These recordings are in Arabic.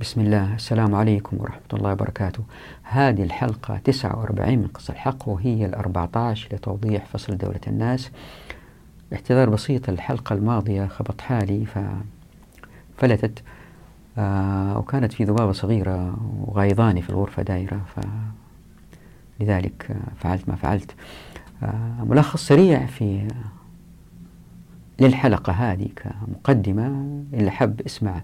بسم الله. السلام عليكم ورحمة الله وبركاته. هذه الحلقة 49 من قصة الحق وهي ال 14 لتوضيح فصل دولة الناس. اعتذار بسيط الحلقة الماضية خبط حالي ففلتت آه وكانت في ذبابة صغيرة وغايضاني في الغرفة دايرة فلذلك فعلت ما فعلت. آه ملخص سريع في للحلقة هذه كمقدمة. إللي حب اسمع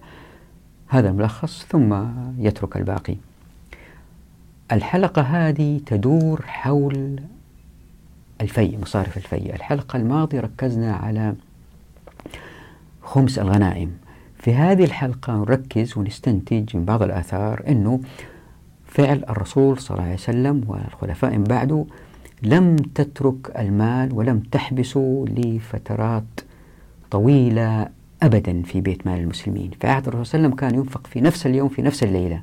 هذا الملخص ثم يترك الباقي. الحلقة هذه تدور حول الفي مصارف الفي. الحلقة الماضية ركزنا على خمس الغنائم. في هذه الحلقة نركز ونستنتج من بعض الآثار أنه فعل الرسول صلى الله عليه وسلم والخلفاء من بعده لم تترك المال ولم تحبسه لفترات طويلة أبدا في بيت مال المسلمين. في عهد الرسول صلى الله عليه وسلم كان ينفق في نفس اليوم في نفس الليلة.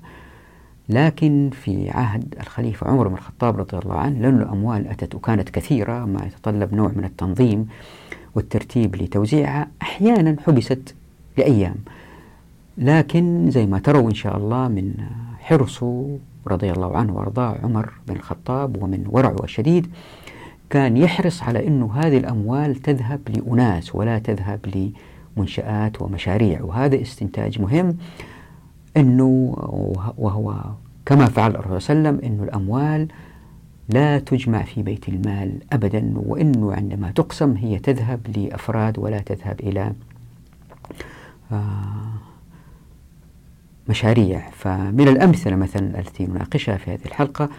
لكن في عهد الخليفة عمر بن الخطاب رضي الله عنه لأن الأموال أتت وكانت كثيرة ما يتطلب نوع من التنظيم والترتيب لتوزيعها. أحيانا حبست لأيام. لكن زي ما تروا إن شاء الله من حرصه رضي الله عنه وأرضاه عمر بن الخطاب ومن ورعه الشديد كان يحرص على أنه هذه الأموال تذهب لأناس ولا تذهب لمنشآت ومشاريع وهذا استنتاج مهم أنه وهو كما فعل الرسول صلى الله عليه وسلم أنه الأموال لا تجمع في بيت المال أبدا وأنه عندما تقسم هي تذهب لأفراد ولا تذهب إلى مشاريع. فمن الأمثلة مثلا التي نناقشها في هذه الحلقة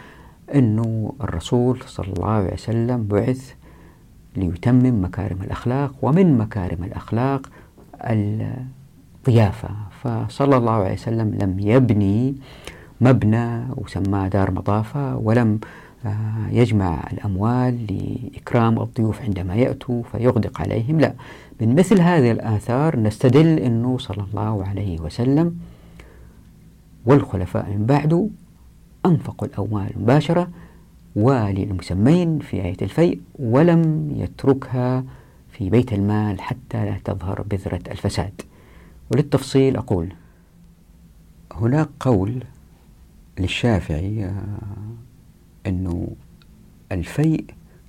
أنه الرسول صلى الله عليه وسلم بعث ليتمم مكارم الأخلاق ومن مكارم الأخلاق الضيافة. فصلى الله عليه وسلم لم يبني مبنى وسماه دار مضافة ولم يجمع الأموال لإكرام الضيوف عندما يأتوا فيغدق عليهم. لا من مثل هذه الآثار نستدل أنه صلى الله عليه وسلم والخلفاء من بعده أنفقوا الأموال مباشرة وللمسمين في آية الفيء ولم يتركها في بيت المال حتى لا تظهر بذرة الفساد. وللتفصيل أقول هناك قول للشافعي أنه الفيء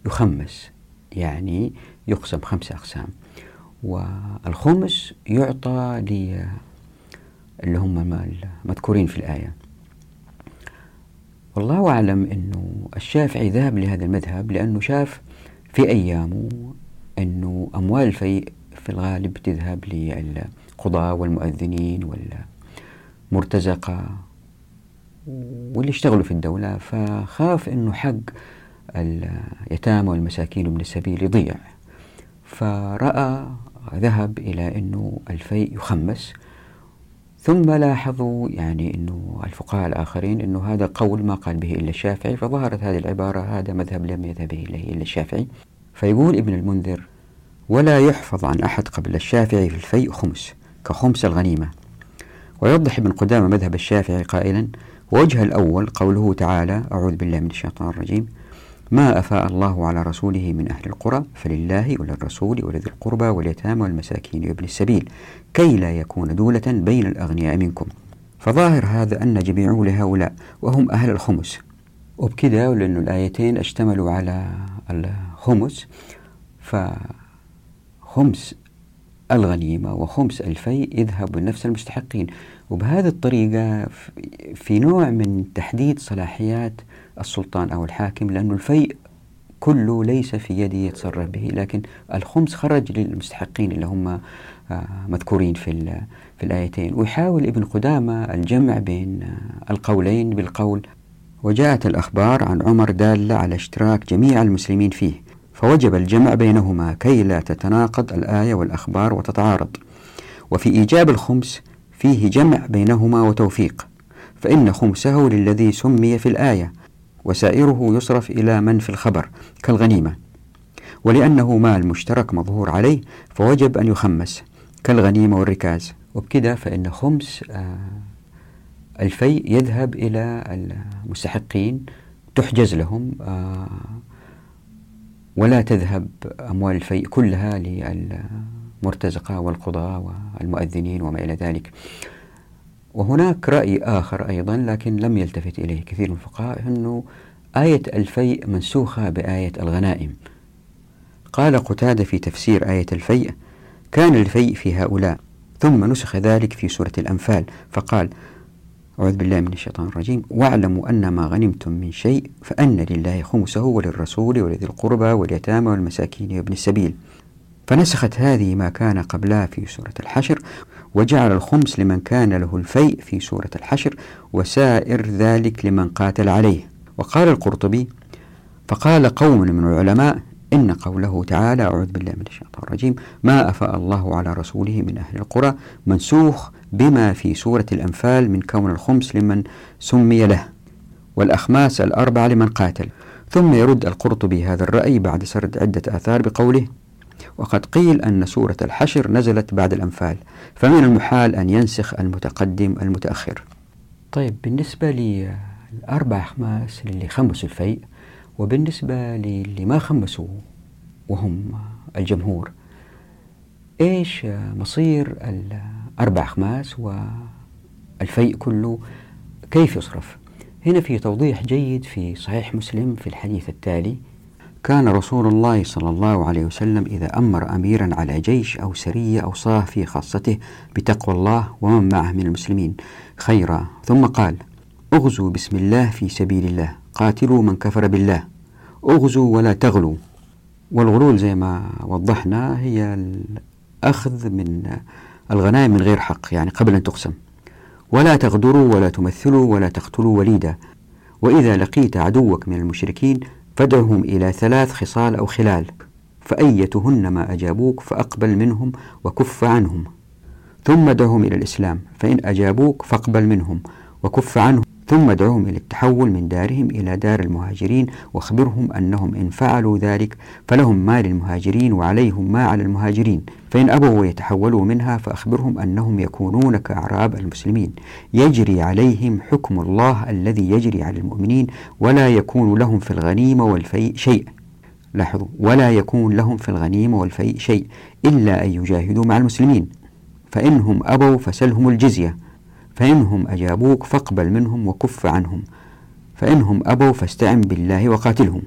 يخمس يعني يقسم خمسة أقسام والخمس يعطى ل اللي هم المذكورين في الآية. والله أعلم أنه الشافعي ذهب لهذا المذهب لأنه شاف في أيامه أنه أموال الفيء في الغالب تذهب للقضاة والمؤذنين والمرتزقة واللي اشتغلوا في الدولة فخاف أنه حق اليتامى والمساكين ومن السبيل يضيع. فرأى ذهب إلى أنه الفيء يخمس ثم لاحظوا يعني أنه الفقهاء الآخرين أنه هذا قول ما قال به إلا الشافعي فظهرت هذه العبارة هذا مذهب لم يذهب إليه إلا الشافعي. فيقول ابن المنذر ولا يحفظ عن أحد قبل الشافعي في الفيء خمس كخمس الغنيمة. ويوضح ابن قدامة مذهب الشافعي قائلا وجه الأول قوله تعالى أعوذ بالله من الشيطان الرجيم ما أفاء الله على رسوله من أهل القرى فلله وللرسول ولذي القربى واليتامى والمساكين وابن السبيل كي لا يكون دولة بين الأغنياء منكم. فظاهر هذا أن جميعه لهؤلاء وهم أهل الخمس. وبكذا لأن الآيتين اشتملوا على الخمس فخمس الغنيمة وخمس الفيء يذهب لنفس المستحقين. وبهذه الطريقة في نوع من تحديد صلاحيات السلطان أو الحاكم لأن الفيء كله ليس في يدي يتصرف به لكن الخمس خرج للمستحقين اللي هم مذكورين في في الآيتين. ويحاول ابن قدامة الجمع بين القولين بالقول. وجاءت الأخبار عن عمر دالة على اشتراك جميع المسلمين فيه. فوجب الجمع بينهما كي لا تتناقض الآية والأخبار وتتعارض. وفي إيجاب الخمس فيه جمع بينهما وتوفيق فإن خمسه للذي سمي في الآية وسائره يصرف إلى من في الخبر كالغنيمة. ولأنه مال مشترك مظهور عليه فوجب أن يخمس كالغنيمة والركاز. وبكذا فإن خمس الفي يذهب إلى المستحقين تحجز لهم ولا تذهب أموال الفيء كلها للمرتزقة والقضاة والمؤذنين وما إلى ذلك. وهناك رأي آخر أيضا لكن لم يلتفت إليه كثير من الفقهاء أنه آية الفيء منسوخة بآية الغنائم. قال قتادة في تفسير آية الفيء كان الفيء في هؤلاء ثم نسخ ذلك في سورة الأنفال فقال أعوذ بالله من الشيطان الرجيم. واعلموا أن ما غنمتم من شيء فأن لله خمسه وللرسول ولذي القربى واليتامى والمساكين وابن السبيل. فنسخت هذه ما كان قبلها في سورة الحشر وجعل الخمس لمن كان له الفيء في سورة الحشر وسائر ذلك لمن قاتل عليه. وقال القرطبي فقال قوم من العلماء إن قوله تعالى أعوذ بالله من الشيطان الرجيم ما أفاء الله على رسوله من أهل القرى منسوخ بما في سورة الأنفال من كون الخمس لمن سمي له والأخماس الأربعة لمن قاتل. ثم يرد القرطبي هذا الرأي بعد سرد عدة آثار بقوله وقد قيل أن سورة الحشر نزلت بعد الأنفال فمن المحال أن ينسخ المتقدم المتأخر. طيب بالنسبة للأربع أخماس للي خمسوا الفيء وبالنسبة للي ما خمسوا وهم الجمهور إيش مصير الأربع أخماس والفيء كله؟ كيف يصرف؟ هنا في توضيح جيد في صحيح مسلم في الحديث التالي كان رسول الله صلى الله عليه وسلم إذا أمر أميرا على جيش أو سرية أوصاه في خاصته بتقوى الله ومن معه من المسلمين خيرا ثم قال اغزوا بسم الله في سبيل الله. قاتلوا من كفر بالله. أغزوا ولا تغلوا. والغلول زي ما وضحنا هي الأخذ من الغنائم من غير حق يعني قبل أن تقسم. ولا تغدروا ولا تمثلوا ولا تقتلوا وليدا. وإذا لقيت عدوك من المشركين فادعهم إلى ثلاث خصال أو خلال فأيتهن ما أجابوك فأقبل منهم وكف عنهم. ثم ادعهم إلى الإسلام فإن أجابوك فاقبل منهم وكف عنهم. ثم ادعوهم إلى التحول من دارهم إلى دار المهاجرين واخبرهم أنهم إن فعلوا ذلك فلهم ما للمهاجرين وعليهم ما على المهاجرين. فإن أبوا يتحولوا منها فأخبرهم أنهم يكونون كأعراب المسلمين. يجري عليهم حكم الله الذي يجري على المؤمنين ولا يكون لهم في الغنيمة والفيء شيء. لاحظوا ولا يكون لهم في الغنيمة والفيء شيء إلا أن يجاهدوا مع المسلمين. فإنهم أبوا فسلهم الجزية. فإنهم أجابوك فاقبل منهم وكف عنهم فإنهم أبوا فاستعن بالله وقاتلهم.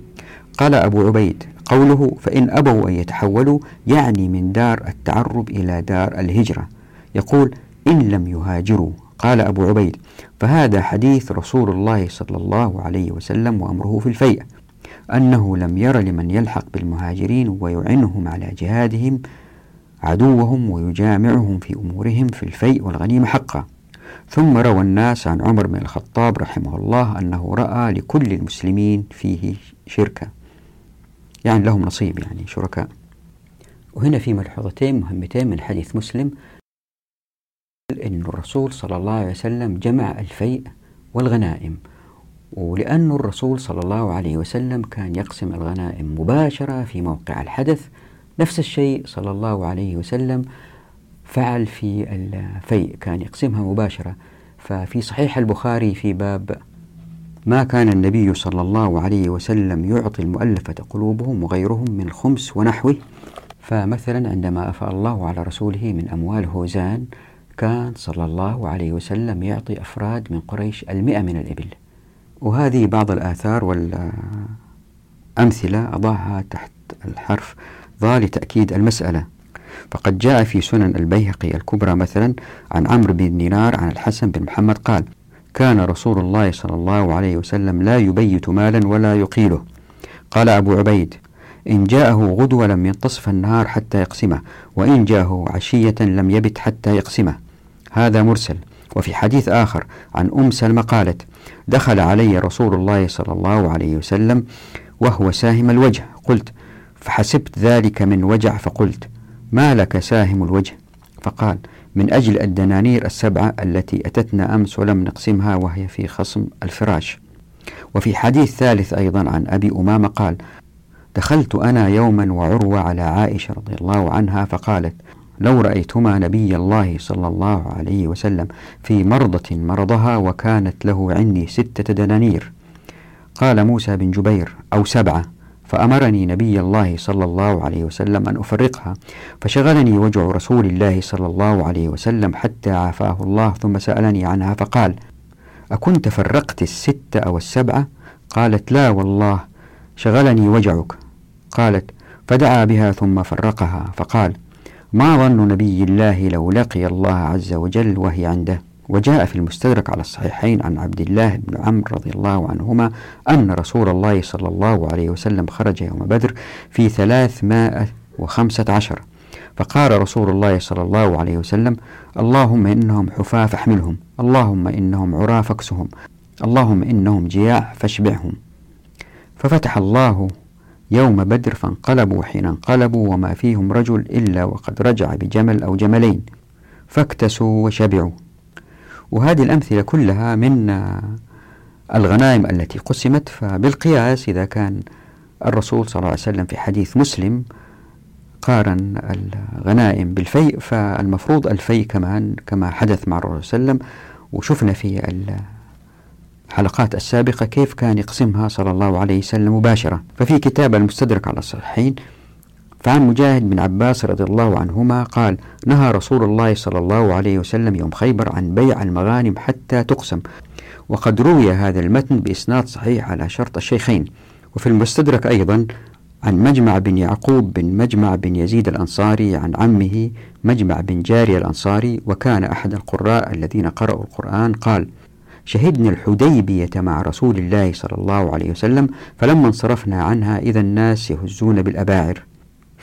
قال أبو عبيد قوله فإن أبوا أن يتحولوا يعني من دار التعرب إلى دار الهجرة. يقول إن لم يهاجروا. قال أبو عبيد فهذا حديث رسول الله صلى الله عليه وسلم وأمره في الفيء أنه لم ير لمن يلحق بالمهاجرين ويعنهم على جهادهم عدوهم ويجامعهم في أمورهم في الفيء والغنيمة حقا. ثم روى الناس عن عمر بن الخطاب رحمه الله أنه رأى لكل المسلمين فيه شركة. يعني لهم نصيب يعني شركاء. وهنا في ملحوظتين مهمتين من حديث مسلم. أن الرسول صلى الله عليه وسلم جمع الفيء والغنائم. ولأن الرسول صلى الله عليه وسلم كان يقسم الغنائم مباشرة في موقع الحدث. نفس الشيء صلى الله عليه وسلم فعل في الفيء كان يقسمها مباشرة. ففي صحيح البخاري في باب ما كان النبي صلى الله عليه وسلم يعطي المؤلفة قلوبهم وغيرهم من الخمس ونحوه فمثلا عندما أفاء الله على رسوله من أموال هوزان كان صلى الله عليه وسلم يعطي أفراد من قريش المئة من الإبل. وهذه بعض الآثار والأمثلة أضعها تحت الحرف ضا لتأكيد المسألة. فقد جاء في سنن البيهقي الكبرى مثلا عن عمرو بن دينار عن الحسن بن محمد قال كان رسول الله صلى الله عليه وسلم لا يبيت مالا ولا يقيله. قال أبو عبيد إن جاءه غدو لم ينتصف النهار حتى يقسمه وإن جاءه عشية لم يبت حتى يقسمه. هذا مرسل. وفي حديث آخر عن أم سلمة قالت دخل علي رسول الله صلى الله عليه وسلم وهو ساهم الوجه. قلت فحسبت ذلك من وجع. فقلت ما لك ساهم الوجه؟ فقال من أجل الدنانير السبعة التي أتتنا أمس ولم نقسمها وهي في خصم الفراش. وفي حديث ثالث أيضا عن أبي أمامة قال دخلت أنا يوما وعروة على عائشة رضي الله عنها فقالت لو رأيتما نبي الله صلى الله عليه وسلم في مرضة مرضها وكانت له عندي ستة دنانير. قال موسى بن جبير أو سبعة. فأمرني نبي الله صلى الله عليه وسلم أن أفرقها فشغلني وجع رسول الله صلى الله عليه وسلم حتى عافاه الله ثم سألني عنها فقال أكنت فرقت الستة أو السبعة؟ قالت لا والله شغلني وجعك. قالت فدعا بها ثم فرقها. فقال ما ظن نبي الله لو لقي الله عز وجل وهي عنده؟ وجاء في المستدرك على الصحيحين عن عبد الله بن عمرو رضي الله عنهما أن رسول الله صلى الله عليه وسلم خرج يوم بدر في ثلاثمائة وخمسة عشر. فقال رسول الله صلى الله عليه وسلم اللهم إنهم حفاة فاحملهم اللهم إنهم عرى فاكسهم اللهم إنهم جياع فاشبعهم. ففتح الله يوم بدر فانقلبوا حين انقلبوا وما فيهم رجل إلا وقد رجع بجمل أو جملين. فاكتسوا وشبعوا. وهذه الأمثلة كلها من الغنائم التي قسمت. فبالقياس إذا كان الرسول صلى الله عليه وسلم في حديث مسلم قارن الغنائم بالفيء فالمفروض الفيء كمان كما حدث مع الرسول صلى الله عليه وسلم وشفنا في الحلقات السابقة كيف كان يقسمها صلى الله عليه وسلم مباشرة. ففي كتاب المستدرك على الصحيحين فعن مجاهد بن عباس رضي الله عنهما قال نهى رسول الله صلى الله عليه وسلم يوم خيبر عن بيع المغانم حتى تقسم وقد روي هذا المتن بإسناد صحيح على شرط الشيخين وفي المستدرك أيضا عن مجمع بن يعقوب بن مجمع بن يزيد الأنصاري عن عمه مجمع بن جاري الأنصاري وكان أحد القراء الذين قرأوا القرآن قال شهدنا الحديبية مع رسول الله صلى الله عليه وسلم فلما انصرفنا عنها إذا الناس يهزون بالأباعر.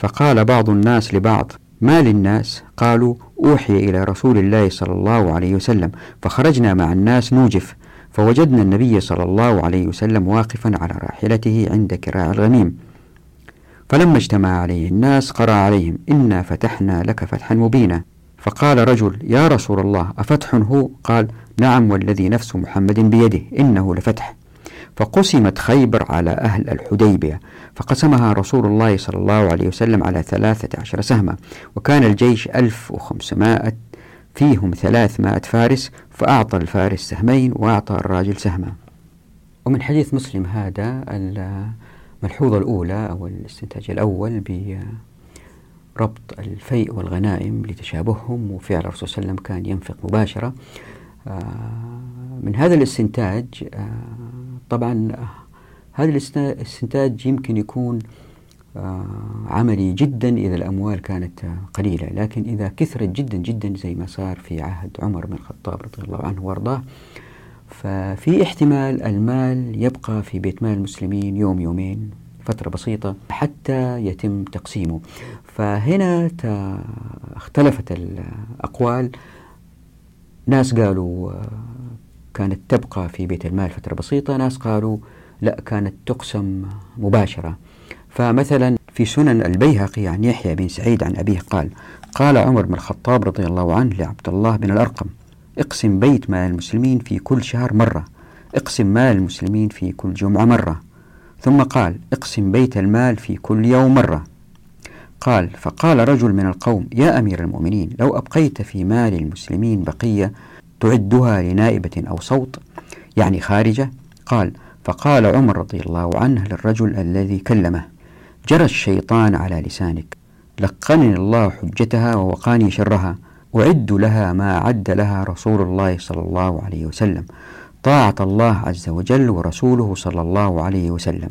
فقال بعض الناس لبعض ما للناس؟ قالوا أوحي إلى رسول الله صلى الله عليه وسلم فخرجنا مع الناس نوجف فوجدنا النبي صلى الله عليه وسلم واقفا على راحلته عند كراع الغميم فلما اجتمع عليه الناس قرأ عليهم إنا فتحنا لك فتحا مبينا. فقال رجل يا رسول الله أفتح هو؟ قال نعم والذي نفس محمد بيده إنه لفتح. فقسمت خيبر على أهل الحديبية فقسمها رسول الله صلى الله عليه وسلم على ثلاثة عشر سهما وكان الجيش ألف وخمسمائة فيهم ثلاثمائة فارس فأعطى الفارس سهمين وأعطى الراجل سهما. ومن حديث مسلم هذا الملحوظة الأولى أو الاستنتاج الأول بربط الفيء والغنائم لتشابههم وفعل الرسول صلى الله عليه وسلم كان ينفق مباشرة. آه، من هذا الاستنتاج آه، طبعا هذا الاستنتاج يمكن يكون آه، عملي جدا إذا الأموال كانت قليلة. لكن إذا كثرت جدا جدا زي ما صار في عهد عمر بن الخطاب رضي الله عنه وأرضاه ففي احتمال المال يبقى في بيت مال المسلمين يوم يومين فترة بسيطة حتى يتم تقسيمه. فهنا اختلفت الأقوال. ناس قالوا آه، كانت تبقى في بيت المال فترة بسيطة ناس قالوا لا كانت تقسم مباشرة. فمثلا في سنن البيهقي عن يحيى بن سعيد عن أبيه قال قال عمر بن الخطاب رضي الله عنه لعبد الله بن الأرقم اقسم بيت مال المسلمين في كل شهر مرة اقسم مال المسلمين في كل جمعة مرة. ثم قال اقسم بيت المال في كل يوم مرة. قال فقال رجل من القوم يا أمير المؤمنين لو أبقيت في مال المسلمين بقية تعدها لنائبة أو صوت يعني خارجة. قال فقال عمر رضي الله عنه للرجل الذي كلمه جرى الشيطان على لسانك لقنني الله حجتها ووقاني شرها أعد لها ما عد لها رسول الله صلى الله عليه وسلم طاعة الله عز وجل ورسوله صلى الله عليه وسلم.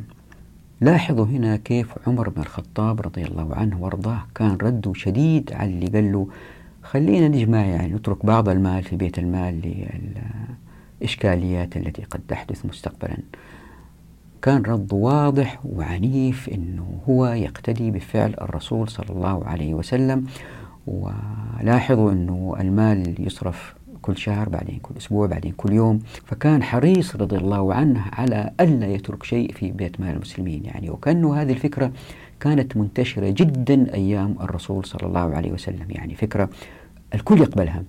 لاحظوا هنا كيف عمر بن الخطاب رضي الله عنه وارضاه كان رده شديد على اللي قال له خلينا نجمع يعني نترك بعض المال في بيت المال للإشكاليات التي قد تحدث مستقبلا. كان رد واضح وعنيف أنه هو يقتدي بفعل الرسول صلى الله عليه وسلم. ولاحظوا أنه المال يصرف كل شهر بعدين كل أسبوع بعدين كل يوم. فكان حريص رضي الله عنه على ألا يترك شيء في بيت مال المسلمين يعني. وكأنه هذه الفكرة كانت منتشرة جدا أيام الرسول صلى الله عليه وسلم. يعني فكرة الكل يقبلها.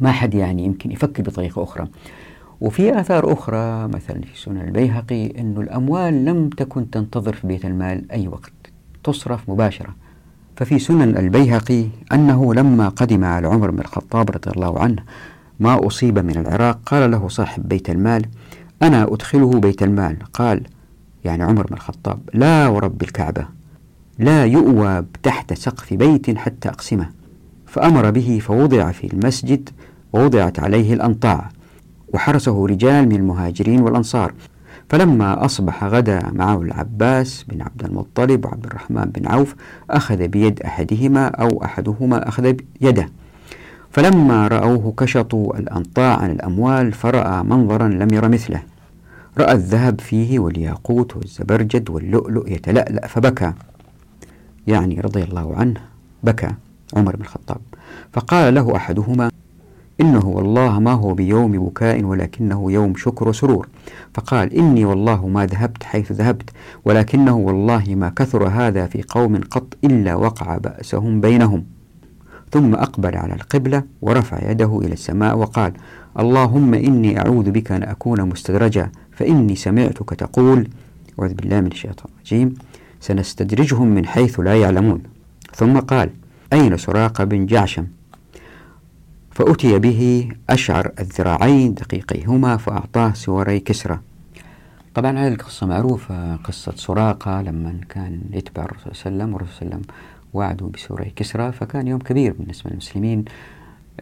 ما حد يعني يمكن يفكر بطريقة أخرى. وفي آثار أخرى مثلا في سنن البيهقي أن الأموال لم تكن تنتظر في بيت المال أي وقت. تصرف مباشرة. ففي سنن البيهقي أنه لما قدم على عمر بن الخطاب رضي الله عنه ما أصيب من العراق قال له صاحب بيت المال أنا أدخله بيت المال. قال يعني عمر بن الخطاب لا ورب الكعبة لا يؤوى تحت سقف بيت حتى أقسمه. فأمر به فوضع في المسجد ووضعت عليه الأنطاع وحرسه رجال من المهاجرين والأنصار. فلما أصبح غدا معه العباس بن عبد المطلب وعبد الرحمن بن عوف أخذ بيد أحدهما أو أحدهما أخذ بيده. فلما رأوه كشطوا الأنطاع عن الأموال فرأى منظرا لم ير مثله. رأى الذهب فيه والياقوت والزبرجد واللؤلؤ يتلألأ فبكى. يعني رضي الله عنه بكى عمر بن الخطاب. فقال له أحدهما إنه والله ما هو بيوم بكاء ولكنه يوم شكر وسرور. فقال إني والله ما ذهبت حيث ذهبت ولكنه والله ما كثر هذا في قوم قط إلا وقع بأسهم بينهم. ثم أقبل على القبلة ورفع يده إلى السماء وقال اللهم إني أعوذ بك أن أكون مستدرجا فإني سمعتك تقول أعوذ بالله من الشيطان الرجيم سنستدرجهم من حيث لا يعلمون. ثم قال أين سراقة بن جعشم؟ فأتي به أشعر الذراعين دقيقيهما فأعطاه سوري كسرى. طبعا هذه القصة معروفة قصة سراقة لما كان يتبع الرسول صلى الله عليه وسلم والرسول صلى الله عليه وسلم وعدوا بسوري كسرى فكان يوم كبير بالنسبة للمسلمين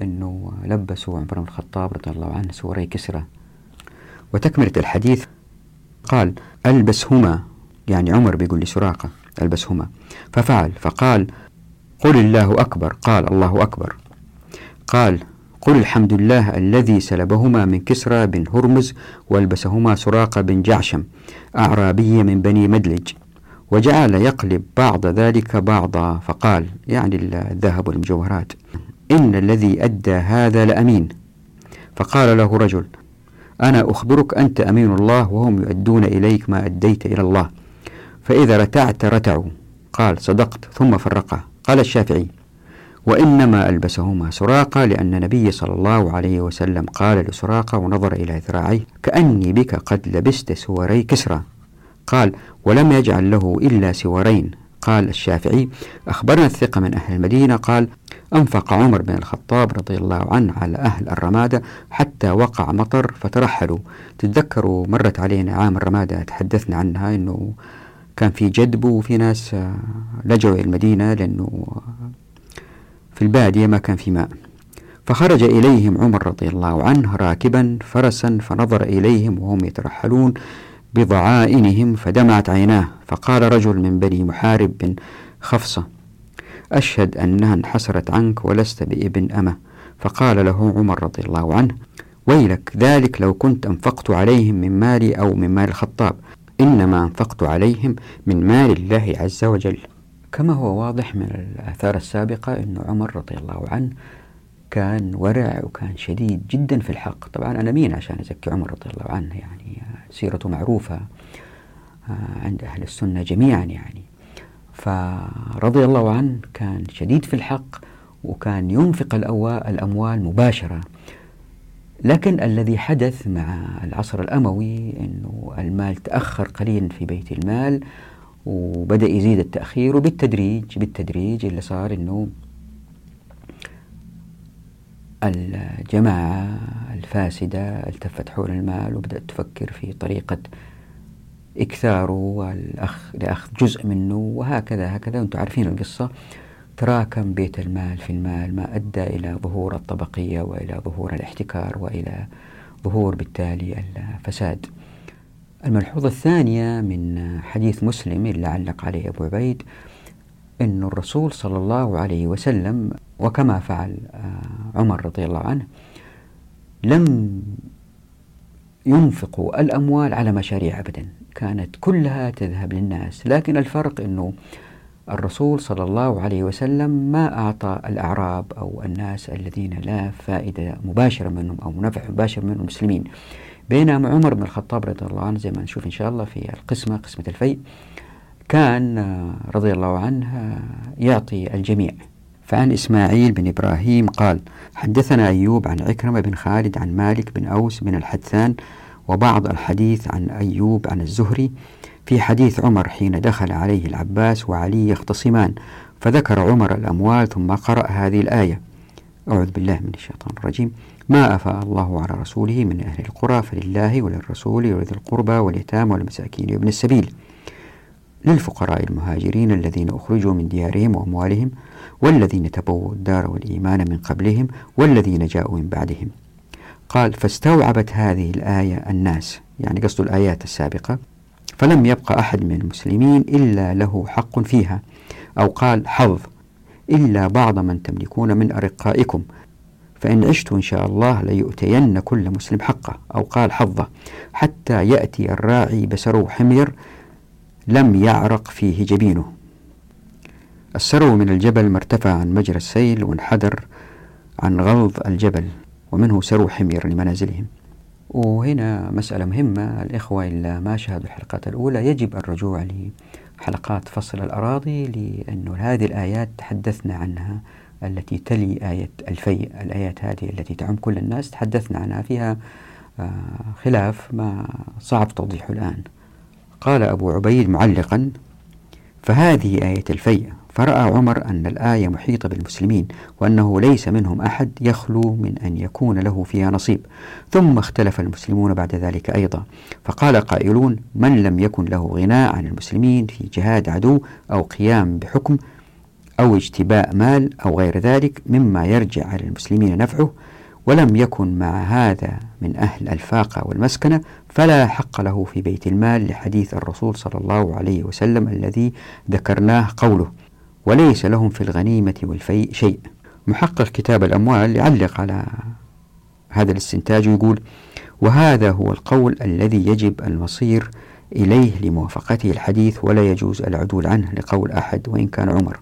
أنه لبسوا عمر بن الخطاب رضي الله عنه سوري كسرى. وتكملة الحديث قال ألبسهما. يعني عمر بيقول لسراقة ألبسهما. ففعل فقال قل الله أكبر. قال الله أكبر. قال قل الحمد لله الذي سلبهما من كسرى بن هرمز وألبسهما سراقة بن جعشم أعرابي من بني مدلج. وجعل يقلب بعض ذلك بعضا. فقال يعني الذهب والمجوهرات إن الذي أدى هذا لأمين. فقال له رجل أنا أخبرك أنت أمين الله وهم يؤدون إليك ما أديت إلى الله. فإذا رتعت رتعوا. قال صدقت. ثم فرقه قال الشافعي وإنما ألبسهما سراقة لأن النبي صلى الله عليه وسلم قال لسراقة ونظر إلى ذراعيه كأني بك قد لبست سوري كسرى قال ولم يجعل له إلا سورين قال الشافعي أخبرنا الثقة من أهل المدينة. قال أنفق عمر بن الخطاب رضي الله عنه على أهل الرمادة حتى وقع مطر فترحلوا. تتذكروا مرت علينا عام الرمادة تحدثنا عنها أنه كان في جدب وفي ناس لجوا إلى المدينة لأنه في البادية ما كان في ماء. فخرج إليهم عمر رضي الله عنه راكبا فرسا فنظر إليهم وهم يترحلون. بضعائنهم فدمعت عيناه فقال رجل من بني محارب بن خفصة أشهد أنها انحسرت عنك ولست بابن أمة. فقال له عمر رضي الله عنه ويلك ذلك لو كنت أنفقت عليهم من مالي أو من مال الخطاب إنما أنفقت عليهم من مال الله عز وجل. كما هو واضح من الآثار السابقة أن عمر رضي الله عنه كان ورع وكان شديد جدا في الحق. طبعا أنا مين عشان أزكي عمر رضي الله عنه؟ يعني سيرته معروفة آه، عند أهل السنة جميعا يعني. فرضي الله عنه كان شديد في الحق وكان ينفق الأموال مباشرة. لكن الذي حدث مع العصر الأموي أنه المال تأخر قليلا في بيت المال وبدأ يزيد التأخير وبالتدريج بالتدريج اللي صار أنه الجماعة الفاسدة التفت حول المال وبدأت تفكر في طريقة إكثاره والأخ لأخذ جزء منه وهكذا هكذا. أنتم عارفين القصة. تراكم بيت المال في المال ما أدى إلى ظهور الطبقية وإلى ظهور الاحتكار وإلى ظهور بالتالي الفساد. الملحوظة الثانية من حديث مسلم اللي علق عليه أبو عبيد أن الرسول صلى الله عليه وسلم وكما فعل آه، عمر رضي الله عنه لم ينفقوا الأموال على مشاريع أبدا كانت كلها تذهب للناس. لكن الفرق أنه الرسول صلى الله عليه وسلم ما أعطى الأعراب أو الناس الذين لا فائدة مباشرة منهم أو نفع مباشر منهم المسلمين بينما عمر بن الخطاب رضي الله عنه زي ما نشوف إن شاء الله في القسمة قسمة الفيء كان رضي الله عنه يعطي الجميع. فعن إسماعيل بن إبراهيم قال حدثنا أيوب عن عكرمة بن خالد عن مالك بن أوس بن الحدثان وبعض الحديث عن أيوب عن الزهري في حديث عمر حين دخل عليه العباس وعلي يختصمان فذكر عمر الأموال ثم قرأ هذه الآية. أعوذ بالله من الشيطان الرجيم. ما أفاء الله على رسوله من أهل القرى فلله وللرسول ولذي القربى واليتامى والمساكين وابن السبيل. للفقراء المهاجرين الذين أخرجوا من ديارهم وأموالهم والذين تبووا الدار والإيمان من قبلهم والذين جاءوا من بعدهم. قال فاستوعبت هذه الآية الناس يعني قصد الآيات السابقة فلم يبق أحد من المسلمين إلا له حق فيها. أو قال حظ إلا بعض من تملكون من أرقائكم فإن عشت إن شاء الله ليؤتين كل مسلم حقه. أو قال حظه حتى يأتي الراعي بسرو حمير لم يعرق فيه جبينه. السرو من الجبل ما ارتفع عن مجرى السيل وانحدر عن غلظ الجبل ومنه سرو حمير لمنازلهم. وهنا مسألة مهمة الإخوة اللي ما شاهدوا الحلقات الأولى يجب الرجوع لحلقات فصل الأراضي لأن هذه الآيات تحدثنا عنها التي تلي آية الفيء الآيات هذه التي تعم كل الناس تحدثنا عنها فيها آه، خلاف ما صعب توضيحه الآن. قال أبو عبيد معلقا فهذه آية الفيء. فرأى عمر أن الآية محيطة بالمسلمين وأنه ليس منهم أحد يخلو من أن يكون له فيها نصيب. ثم اختلف المسلمون بعد ذلك أيضا. فقال قائلون من لم يكن له غناء عن المسلمين في جهاد عدو أو قيام بحكم أو اجتباء مال أو غير ذلك مما يرجع على المسلمين نفعه ولم يكن مع هذا من أهل الفاقة والمسكنة فلا حق له في بيت المال لحديث الرسول صلى الله عليه وسلم الذي ذكرناه قوله وليس لهم في الغنيمة والفيء شيء محقق كتاب الأموال يعلق على هذا الاستنتاج ويقول وهذا هو القول الذي يجب المصير إليه لموافقته الحديث ولا يجوز العدول عنه لقول أحد وإن كان عمر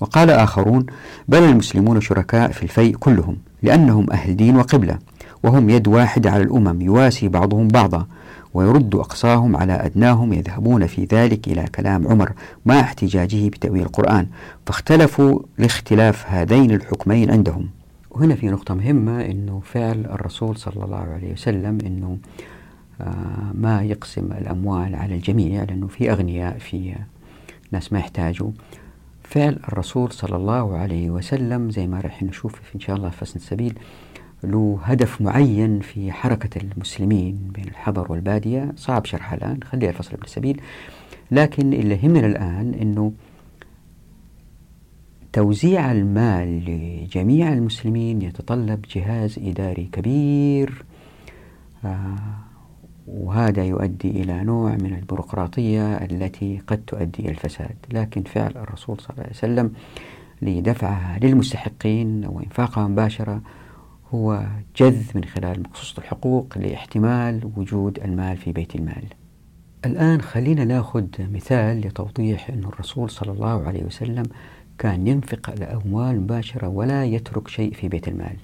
وقال آخرون بل المسلمون شركاء في الفيء كلهم لأنهم أهل دين وقبلة وهم يد واحدة على الأمم يواسي بعضهم بعضا ويرد أقصاهم على أدناهم يذهبون في ذلك إلى كلام عمر مع احتجاجه بتأويل القرآن فاختلفوا لاختلاف هذين الحكمين عندهم. وهنا في نقطة مهمة أنه فعل الرسول صلى الله عليه وسلم أنه آه، ما يقسم الأموال على الجميع لأنه في أغنياء في ناس ما يحتاجوا. فعل الرسول صلى الله عليه وسلم زي ما راح نشوف إن شاء الله في فصل السبيل له هدف معين في حركة المسلمين بين الحضر والبادية. صعب شرحها الآن خليها الفصل ابن السبيل لكن اللي يهمنا الآن أنه توزيع المال لجميع المسلمين يتطلب جهاز إداري كبير. آه وهذا يؤدي إلى نوع من البيروقراطية التي قد تؤدي إلى الفساد. لكن فعل الرسول صلى الله عليه وسلم لدفعها للمستحقين وإنفاقها مباشرة هو جذ من خلال مقصوصة الحقوق لاحتمال وجود المال في بيت المال. الآن خلينا نأخذ مثال لتوضيح أن الرسول صلى الله عليه وسلم كان ينفق الأموال مباشرة ولا يترك شيء في بيت المال.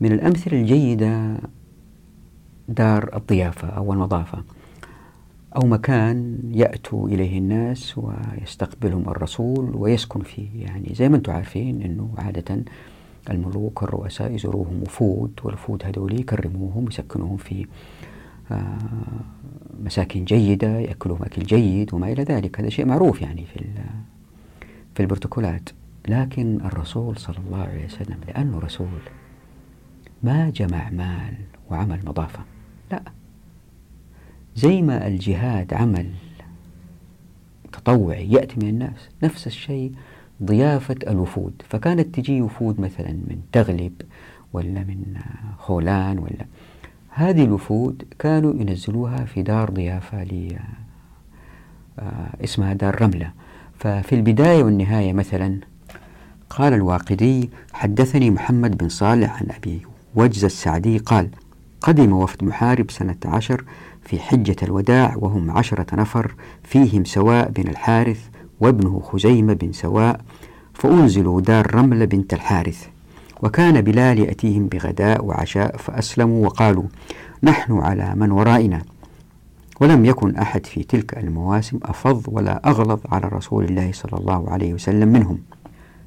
من الأمثلة الجيدة دار الضيافة أو النظافة. أو مكان يأتوا إليه الناس ويستقبلهم الرسول ويسكن فيه. يعني زي ما أنتم عارفين أنه عادة الملوك والرؤساء يزوروهم وفود والوفود هذول يكرموهم يسكنوهم في آه، مساكن جيدة يأكلوهم أكل جيد وما إلى ذلك. هذا شيء معروف يعني في في البروتوكولات. لكن الرسول صلى الله عليه وسلم لأنه رسول ما جمع مال وعمل نظافة. لا. زي ما الجهاد عمل تطوعي يأتي من الناس. نفس الشيء ضيافة الوفود. فكانت تجي وفود مثلا من تغلب ولا من خولان ولا. هذه الوفود كانوا ينزلوها في دار ضيافة ل آه، اسمها دار رملة. ففي البداية والنهاية مثلا قال الواقدي حدثني محمد بن صالح عن أبي وجز السعدي قال قدم وفد محارب سنة عشر في حجة الوداع وهم عشرة نفر فيهم سواء بن الحارث وابنه خزيمة بن سواء فأنزلوا دار رملة بنت الحارث. وكان بلال يأتيهم بغداء وعشاء فأسلموا وقالوا نحن على من ورائنا. ولم يكن أحد في تلك المواسم أفض ولا أغلظ على رسول الله صلى الله عليه وسلم منهم.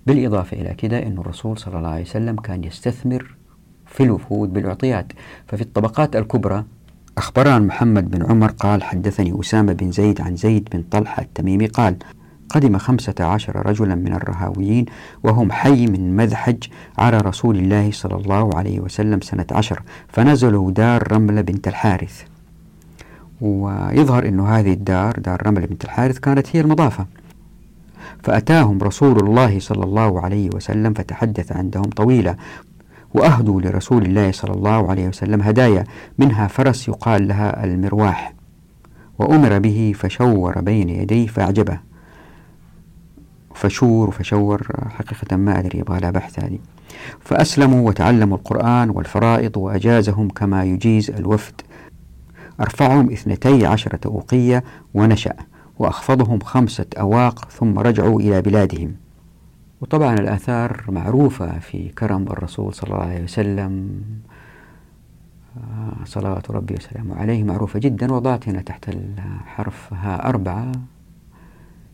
بالإضافة إلى كده أن الرسول صلى الله عليه وسلم كان يستثمر في الوفود بالأعطيات. ففي الطبقات الكبرى أخبرنا محمد بن عمر قال حدثني أسامة بن زيد عن زيد بن طلحة التميمي قال قدم خمسة عشر رجلا من الرهاويين وهم حي من مذحج على رسول الله صلى الله عليه وسلم سنة عشر فنزلوا دار رملة بنت الحارث. ويظهر أن هذه الدار دار رملة بنت الحارث كانت هي المضافة. فأتاهم رسول الله صلى الله عليه وسلم فتحدث عندهم طويلا. وأهدوا لرسول الله صلى الله عليه وسلم هدايا منها فرس يقال لها المرواح. وأمر به فشور بين يديه فأعجبه. فشور وفشور حقيقة ما أدري يبغى لها بحث هذه. فأسلموا وتعلموا القرآن والفرائض وأجازهم كما يجيز الوفد. أرفعهم اثنتي عشرة أوقية ونشأ وأخفضهم خمسة أواق ثم رجعوا إلى بلادهم. وطبعا الآثار معروفة في كرم الرسول صلى الله عليه وسلم. آه، صلوات ربي وسلامه عليه معروفة جدا وضعت هنا تحت الحرف ها أربعة.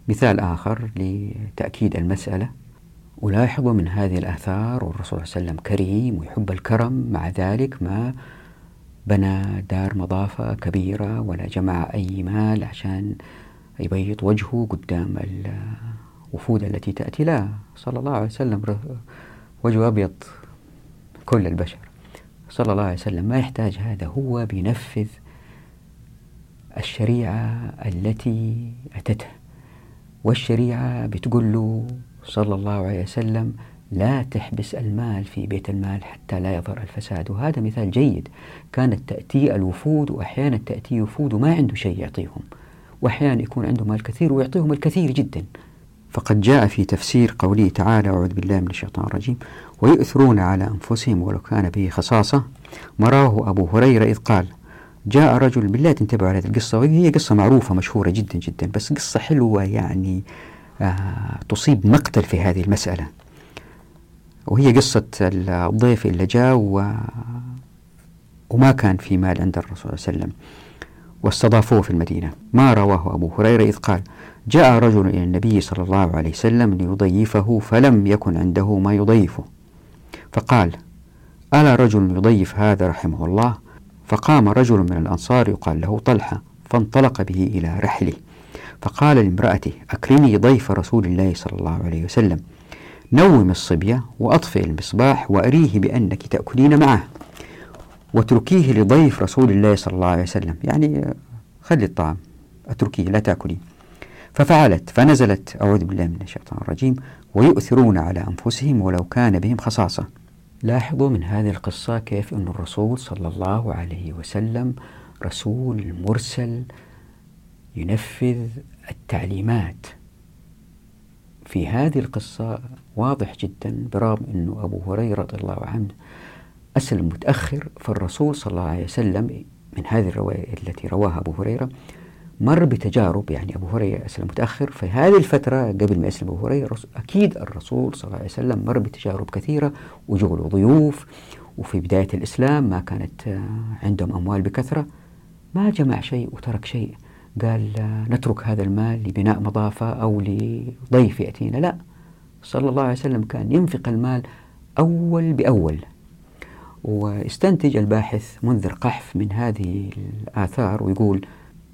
مثال آخر لتأكيد المسألة. ولاحظوا من هذه الآثار والرسول صلى الله عليه وسلم كريم ويحب الكرم مع ذلك ما بنى دار مضافة كبيرة ولا جمع أي مال عشان يبيض وجهه قدام الوفود التي تأتي لا صلى الله عليه وسلم وجهه أبيض كل البشر. صلى الله عليه وسلم ما يحتاج هذا؟ هو بينفذ الشريعة التي أتته والشريعة بتقول له صلى الله عليه وسلم لا تحبس المال في بيت المال حتى لا يظهر الفساد. وهذا مثال جيد. كانت تأتي الوفود وأحيانا تأتي وفود وما عنده شيء يعطيهم. وأحيانا يكون عنده مال كثير ويعطيهم الكثير جدا. فقد جاء في تفسير قوله تعالى أعوذ بالله من الشيطان الرجيم. ويؤثرون على أنفسهم ولو كان به خصاصة. مراه أبو هريرة إذ قال جاء رجل بالله تنتبهوا على هذه القصة وهي قصة معروفة مشهورة جدا جدا بس قصة حلوة يعني آه تصيب مقتل في هذه المسألة. وهي قصة الضيف اللي جاء و وما كان في مال عند الرسول صلى الله عليه وسلم واستضافوه في المدينة. ما رواه أبو هريرة إذ قال جاء رجل إلى النبي صلى الله عليه وسلم ليضيفه فلم يكن عنده ما يضيفه. فقال ألا رجل يضيف هذا رحمه الله؟ فقام رجل من الأنصار يقال له طلحة فانطلق به إلى رحله. فقال لامرأته أكرمي ضيف رسول الله صلى الله عليه وسلم. نوم الصبية وأطفئ المصباح وأريه بأنك تأكلين معه. واتركيه لضيف رسول الله صلى الله عليه وسلم. يعني خلي الطعام أتركيه لا تأكلي. ففعلت فنزلت أعوذ بالله من الشيطان الرجيم ويؤثرون على أنفسهم ولو كان بهم خصاصة. لاحظوا من هذه القصة كيف أن الرسول صلى الله عليه وسلم رسول مرسل ينفذ التعليمات. في هذه القصة واضح جدا برغم أنه أبو هريرة رضي الله عنه أسلم متأخر فالرسول صلى الله عليه وسلم من هذه الرواية التي رواها أبو هريرة مر بتجارب يعني أبو هريرة أسلم متأخر. في هذه الفترة قبل ما يسلم أبو هريرة أكيد الرسول صلى الله عليه وسلم مر بتجارب كثيرة وجوا له ضيوف. وفي بداية الإسلام ما كانت عندهم أموال بكثرة. ما جمع شيء وترك شيء. قال نترك هذا المال لبناء مضافة أو لضيف يأتينا. لا صلى الله عليه وسلم كان ينفق المال أول بأول. واستنتج الباحث منذر قحف من هذه الآثار ويقول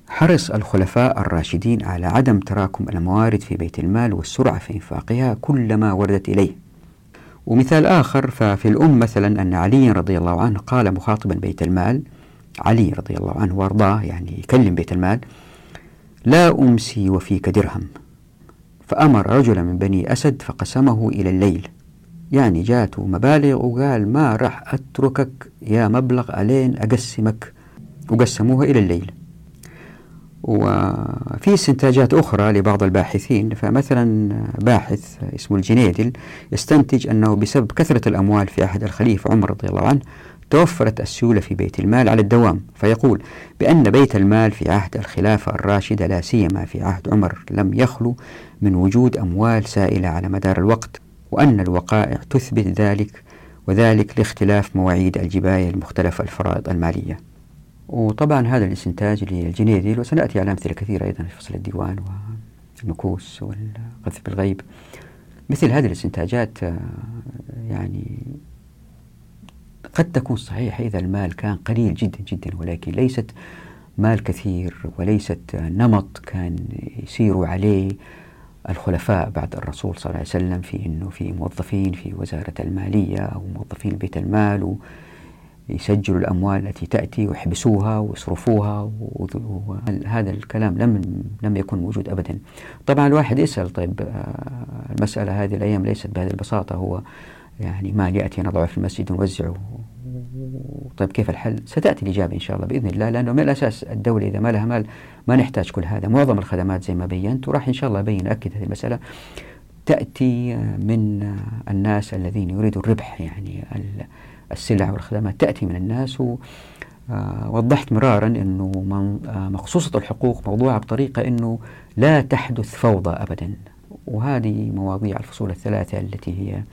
حرص الخلفاء الراشدين على عدم تراكم الموارد في بيت المال والسرعة في إنفاقها كلما وردت إليه. ومثال آخر ففي الأم مثلا أن علي رضي الله عنه قال مخاطبا بيت المال علي رضي الله عنه وأرضاه يعني يكلم بيت المال لا أمسي وفيك درهم. فأمر رجلا من بني أسد فقسمه إلى الليل. يعني جاته مبالغ وقال ما راح أتركك يا مبلغ ألين أقسمك. وقسموها إلى الليل. وفي استنتاجات أخرى لبعض الباحثين فمثلا باحث اسمه الجنيدل يستنتج أنه بسبب كثرة الأموال في عهد الخليفة عمر رضي الله عنه توفرت السيولة في بيت المال على الدوام. فيقول بأن بيت المال في عهد الخلافة الراشدة لا سيما في عهد عمر لم يخلو من وجود أموال سائلة على مدار الوقت وأن الوقائع تثبت ذلك وذلك لاختلاف مواعيد الجباية المختلفة الفرائض المالية. وطبعا هذا الاستنتاج للجنيدي وسنأتي على أمثلة كثيرة أيضا في فصل الديوان والمكوس والقذف بالغيب. مثل هذه الاستنتاجات آه، يعني قد تكون صحيحة إذا المال كان قليل جدا جدا ولكن ليست مال كثير وليست نمط كان يسيروا عليه الخلفاء بعد الرسول صلى الله عليه وسلم في أنه في موظفين في وزارة المالية أو موظفين بيت المال يسجلوا الأموال التي تأتي ويحبسوها ويصرفوها وهذا الكلام لم لم يكن موجود أبدا. طبعا الواحد يسأل طيب آه، المسألة هذه الأيام ليست بهذه البساطة هو يعني مال يأتي نضعه في المسجد ونوزعه. طيب كيف الحل؟ ستأتي الإجابة إن شاء الله بإذن الله لأنه من الأساس الدولة إذا ما لها مال ما نحتاج كل هذا. معظم الخدمات زي ما بينت وراح إن شاء الله أبين أكد هذه المسألة تأتي من الناس الذين يريدوا الربح يعني السلع والخدمات تأتي من الناس ووضحت مرارا أنه مخصوصة الحقوق موضوعة بطريقة أنه لا تحدث فوضى أبدا. وهذه مواضيع الفصول الثلاثة التي هي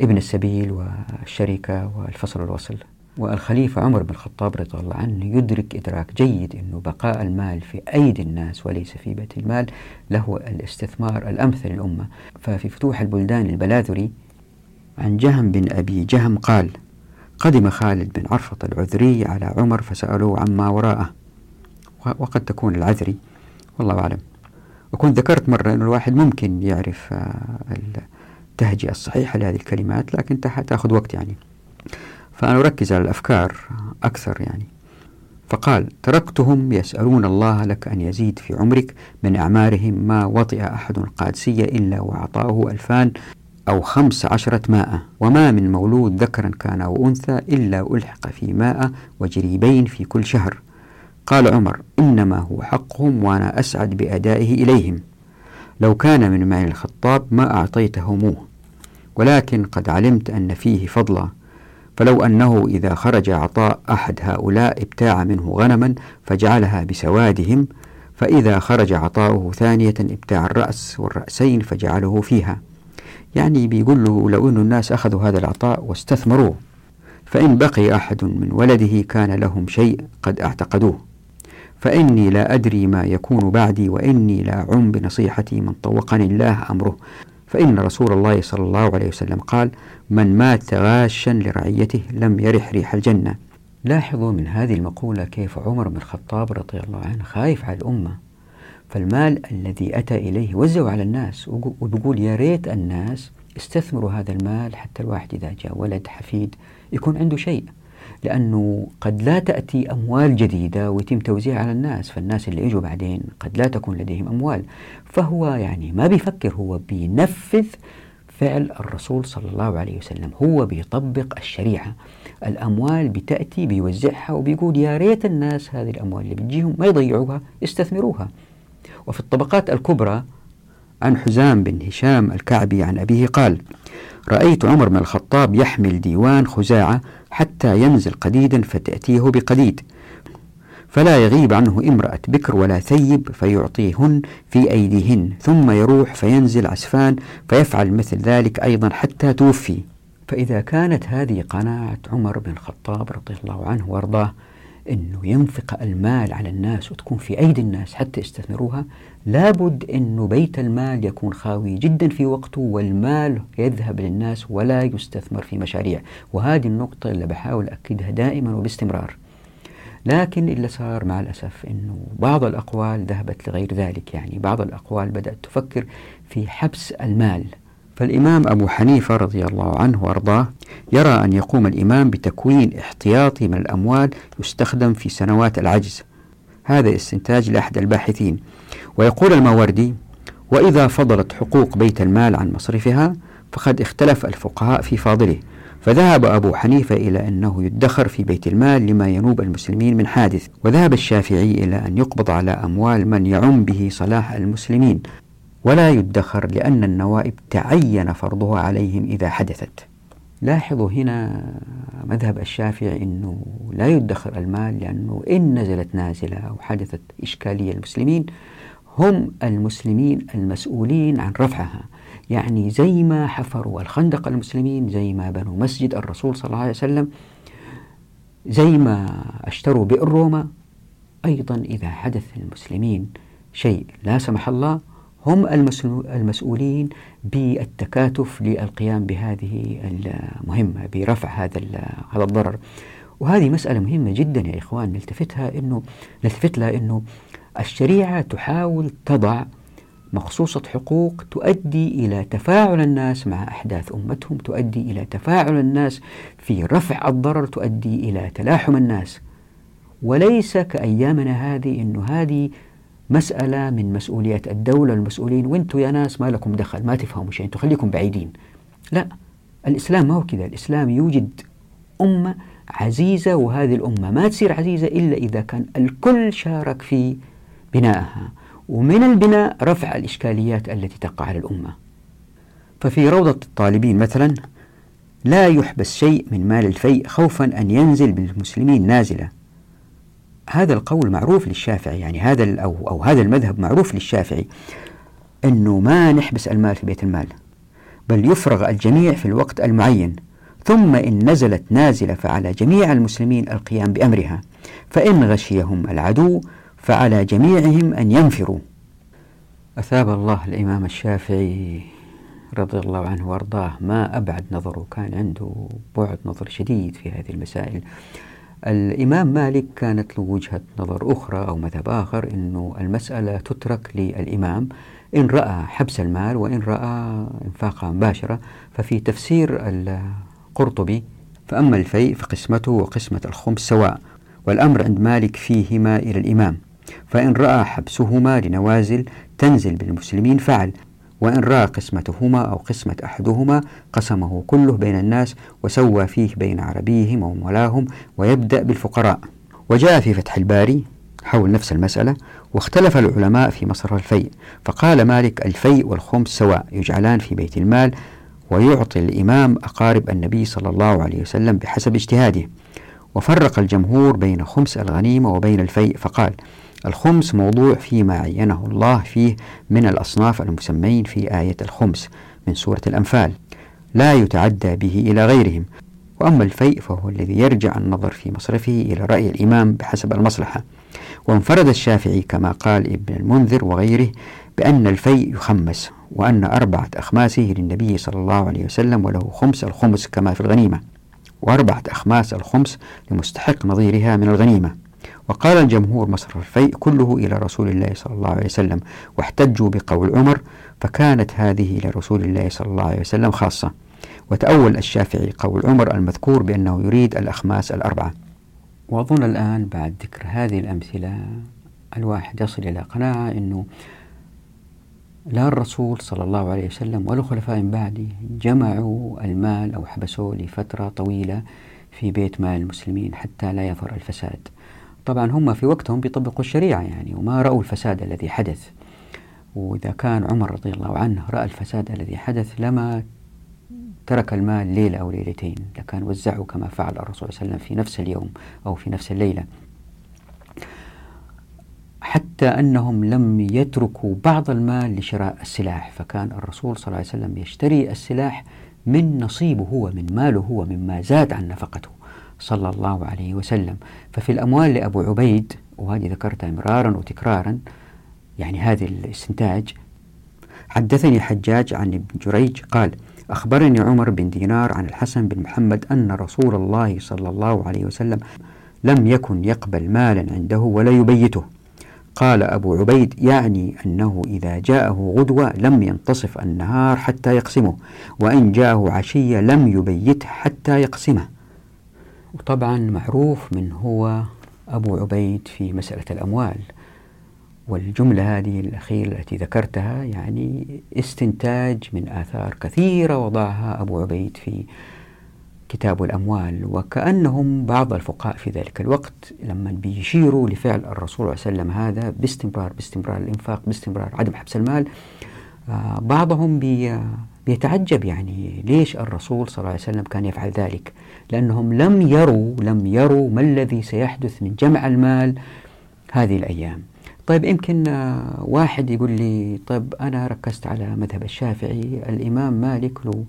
ابن السبيل والشركة والفصل والوصل والخليفة عمر بن الخطاب رضي الله عنه يدرك إدراك جيد أنه بقاء المال في أيدي الناس وليس في بيت المال له الاستثمار الأمثل للأمة. ففي فتوح البلدان البلاذري عن جهم بن أبي جهم قال قدم خالد بن عرفة العذري على عمر فسألوه عما وراءه. وقد تكون العذري والله أعلم. وكنت ذكرت مرة أن الواحد ممكن يعرف آه، التهجئة الصحيحة لهذه الكلمات لكن تأخذ وقت يعني. فأنا أركز على الأفكار أكثر يعني. فقال تركتهم يسألون الله لك أن يزيد في عمرك من أعمارهم ما وطئ أحد القادسية إلا وأعطاه ألفان أو خمس عشرة ماء وما من مولود ذكرا كان أو أنثى إلا ألحق في ماء وجريبين في كل شهر. قال عمر إنما هو حقهم وأنا أسعد بأدائه إليهم. لو كان من مال الخطاب ما أعطيتهموه ولكن قد علمت أن فيه فضلا. فلو أنه إذا خرج عطاء أحد هؤلاء ابتاع منه غنما فجعلها بسوادهم فإذا خرج عطاؤه ثانية ابتاع الرأس والرأسين فجعله فيها. يعني بيقول له لو أن الناس أخذوا هذا العطاء واستثمروه فإن بقي أحد من ولده كان لهم شيء قد اعتقدوه. فإني لا أدري ما يكون بعدي وإني لا أعم بنصيحتي من طوقني الله أمره. فإن رسول الله صلى الله عليه وسلم قال من مات غاشا لرعيته لم يرح ريح الجنة. لاحظوا من هذه المقولة كيف عمر بن الخطاب رضي الله عنه خايف على الأمة. فالمال الذي أتى إليه وزعه على الناس وبيقول يا ريت الناس استثمروا هذا المال حتى الواحد إذا جاء ولد حفيد يكون عنده شيء. لأنه قد لا تأتي أموال جديدة ويتم توزيعها على الناس فالناس اللي إجوا بعدين قد لا تكون لديهم أموال. فهو يعني ما بيفكر هو بينفذ فعل الرسول صلى الله عليه وسلم. هو بيطبق الشريعة. الأموال بتأتي بيوزعها وبيقول يا ريت الناس هذه الأموال اللي بتجيهم ما يضيعوها استثمروها. وفي الطبقات الكبرى عن حزام بن هشام الكعبي عن أبيه قال رأيت عمر بن الخطاب يحمل ديوان خزاعة حتى ينزل قديدا فتأتيه بقديد فلا يغيب عنه امرأة بكر ولا ثيب فيعطيهن في أيديهن ثم يروح فينزل عسفان فيفعل مثل ذلك أيضا حتى توفي. فإذا كانت هذه قناعة عمر بن الخطاب رضي الله عنه وأرضاه أنه ينفق المال على الناس وتكون في أيدي الناس حتى يستثمروها لابد أنه بيت المال يكون خاوي جدا في وقته والمال يذهب للناس ولا يستثمر في مشاريع. وهذه النقطة اللي بحاول أكدها دائما وباستمرار. لكن اللي صار مع الأسف أنه بعض الأقوال ذهبت لغير ذلك. يعني بعض الأقوال بدأت تفكر في حبس المال. فالإمام أبو حنيفة رضي الله عنه وأرضاه يرى أن يقوم الإمام بتكوين احتياطي من الأموال يستخدم في سنوات العجز. هذا استنتاج لأحد الباحثين. ويقول الماوردي وإذا فضلت حقوق بيت المال عن مصرفها فقد اختلف الفقهاء في فاضله. فذهب أبو حنيفة إلى أنه يدخر في بيت المال لما ينوب المسلمين من حادث. وذهب الشافعي إلى أن يقبض على أموال من يعم به صلاح المسلمين. ولا يدخر لأن النوائب تعين فرضها عليهم إذا حدثت. لاحظوا هنا مذهب الشافعي أنه لا يدخر المال لأنه إن نزلت نازلة أو حدثت إشكالية المسلمين هم المسلمين المسؤولين عن رفعها. يعني زي ما حفروا الخندق المسلمين زي ما بنوا مسجد الرسول صلى الله عليه وسلم زي ما أشتروا بئر روما أيضا إذا حدث المسلمين شيء لا سمح الله هم المسؤولين بالتكاتف للقيام بهذه المهمة برفع هذا هذا الضرر. وهذه مسألة مهمة جدا يا إخوان نلتفتها إنه نلتفت لها إنه الشريعة تحاول تضع مخصوصة حقوق تؤدي إلى تفاعل الناس مع أحداث أمتهم تؤدي إلى تفاعل الناس في رفع الضرر تؤدي إلى تلاحم الناس. وليس كأيامنا هذه أنه هذه مسألة من مسؤوليات الدولة والمسؤولين وأنتم يا ناس ما لكم دخل ما تفهموا شيء أنتم خليكم بعيدين. لا الإسلام ما هو كذا الإسلام يوجد أمة عزيزة وهذه الأمة ما تصير عزيزة إلا إذا كان الكل شارك في بنائها ومن البناء رفع الإشكاليات التي تقع على الأمة. ففي روضة الطالبين مثلا لا يحبس شيء من مال الفيء خوفا أن ينزل بالمسلمين نازلة. هذا القول معروف للشافعي يعني هذا أو, أو هذا المذهب معروف للشافعي أنه ما نحبس المال في بيت المال بل يفرغ الجميع في الوقت المعين ثم إن نزلت نازلة فعلى جميع المسلمين القيام بأمرها فإن غشيهم العدو فعلى جميعهم أن ينفروا. أثاب الله الإمام الشافعي رضي الله عنه وأرضاه ما أبعد نظره كان عنده بعد نظر شديد في هذه المسائل. الإمام مالك كانت له وجهة نظر أخرى أو مذهب آخر أنه المسألة تترك للإمام إن رأى حبس المال وإن رأى إنفاقها مباشرة. ففي تفسير القرطبي فأما الفيء فقسمته وقسمة الخمس سواء والأمر عند مالك فيهما إلى الإمام. فإن رأى حبسهما لنوازل تنزل بالمسلمين فعل. وإن رأى قسمتهما أو قسمة أحدهما قسمه كله بين الناس وسوى فيه بين عربيهم ومولاهم ويبدأ بالفقراء. وجاء في فتح الباري حول نفس المسألة واختلف العلماء في مصرف الفيء فقال مالك الفيء والخمس سواء يجعلان في بيت المال ويعطي الإمام أقارب النبي صلى الله عليه وسلم بحسب اجتهاده. وفرق الجمهور بين خمس الغنيمة وبين الفيء فقال الخمس موضوع فيما عينه الله فيه من الأصناف المسمين في آية الخمس من سورة الأنفال. لا يتعدى به إلى غيرهم. وأما الفيء فهو الذي يرجع النظر في مصرفه إلى رأي الإمام بحسب المصلحة. وانفرد الشافعي كما قال ابن المنذر وغيره بأن الفيء يخمس وأن أربعة أخماسه للنبي صلى الله عليه وسلم وله خمس الخمس كما في الغنيمة. وأربعة أخماس الخمس لمستحق نظيرها من الغنيمة. وقال الجمهور مصرف الفيء كله إلى رسول الله صلى الله عليه وسلم واحتجوا بقول عمر فكانت هذه إلى رسول الله صلى الله عليه وسلم خاصة. وتأول الشافعي قول عمر المذكور بأنه يريد الأخماس الأربعة. وأظن الآن بعد ذكر هذه الأمثلة الواحد يصل إلى قناعة أنه لا الرسول صلى الله عليه وسلم ولا الخلفاء من بعده جمعوا المال أو حبسوه لفترة طويلة في بيت مال المسلمين حتى لا يظهر الفساد. طبعا هم في وقتهم بيطبقوا الشريعة يعني وما رأوا الفساد الذي حدث. وإذا كان عمر رضي الله عنه رأى الفساد الذي حدث لما ترك المال ليلة أو ليلتين. لكان وزعه كما فعل الرسول صلى الله عليه وسلم في نفس اليوم أو في نفس الليلة. حتى أنهم لم يتركوا بعض المال لشراء السلاح فكان الرسول صلى الله عليه وسلم يشتري السلاح من نصيبه هو من ماله هو مما زاد عن نفقته. صلى الله عليه وسلم. ففي الأموال لأبو عبيد وهذه ذكرتها مرارا وتكرارا يعني هذه الاستنتاج حدثني حجاج عن ابن جريج قال أخبرني عمر بن دينار عن الحسن بن محمد أن رسول الله صلى الله عليه وسلم لم يكن يقبل مالا عنده ولا يبيته. قال أبو عبيد يعني أنه إذا جاءه غدوة لم ينتصف النهار حتى يقسمه وإن جاءه عشية لم يبيته حتى يقسمه. وطبعا معروف من هو أبو عبيد في مسألة الأموال. والجملة هذه الأخيرة التي ذكرتها يعني استنتاج من آثار كثيرة وضعها أبو عبيد في كتاب الأموال. وكأنهم بعض الفقهاء في ذلك الوقت لما بيشيروا لفعل الرسول صلى الله عليه وسلم هذا باستمرار باستمرار الإنفاق باستمرار عدم حبس المال آه بعضهم بي بيتعجب يعني ليش الرسول صلى الله عليه وسلم كان يفعل ذلك. لأنهم لم يروا لم يروا ما الذي سيحدث من جمع المال هذه الأيام. طيب يمكن آه، واحد يقول لي طيب أنا ركزت على مذهب الشافعي الإمام مالك له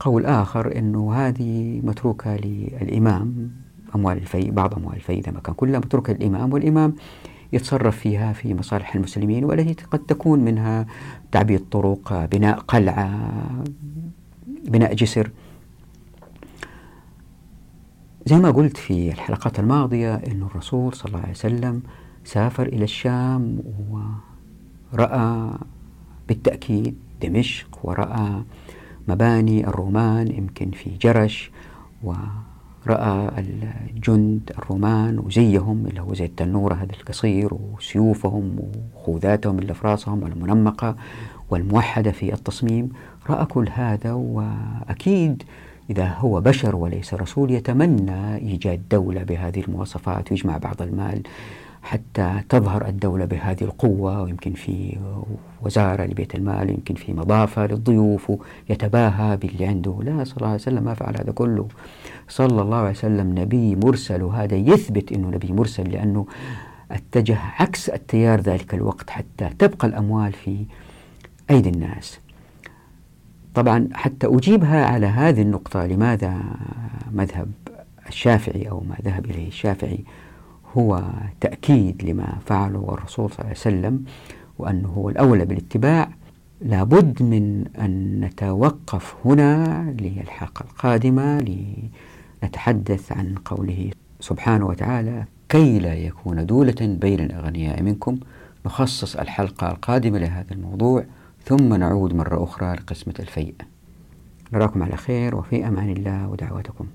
قول آخر أنه هذه متروكة للإمام أموال الفيء بعض أموال الفيء إذا ما كان كلها متروكة للإمام والإمام يتصرف فيها في مصالح المسلمين والتي قد تكون منها تعبيد طرق بناء قلعة بناء جسر. زي ما قلت في الحلقات الماضية أن الرسول صلى الله عليه وسلم سافر إلى الشام ورأى بالتأكيد دمشق ورأى مباني الرومان يمكن في جرش ورأى الجند الرومان وزيهم اللي هو زي التنورة هذا القصير وسيوفهم وخوذاتهم اللي في راسهم المنمقة والموحدة في التصميم. رأى كل هذا وأكيد إذا هو بشر وليس رسول يتمنى إيجاد دولة بهذه المواصفات ويجمع بعض المال حتى تظهر الدولة بهذه القوة ويمكن في وزارة لبيت المال يمكن في مضافة للضيوف يتباهى باللي عنده لا صلى الله عليه وسلم ما فعل هذا كله. صلى الله عليه وسلم نبي مرسل وهذا يثبت أنه نبي مرسل لأنه اتجه عكس التيار ذلك الوقت حتى تبقى الأموال في أيدي الناس. طبعا حتى أجيبها على هذه النقطة لماذا مذهب الشافعي أو ما ذهب إليه الشافعي هو تأكيد لما فعله الرسول صلى الله عليه وسلم وأنه هو الأولى بالاتباع؟ لابد من أن نتوقف هنا للحلقة القادمة لنتحدث عن قوله سبحانه وتعالى كي لا يكون دولة بين الأغنياء منكم نخصص الحلقة القادمة لهذا الموضوع. ثم نعود مرة أخرى لقسمة الفيء. نراكم على خير وفي أمان الله ودعواتكم.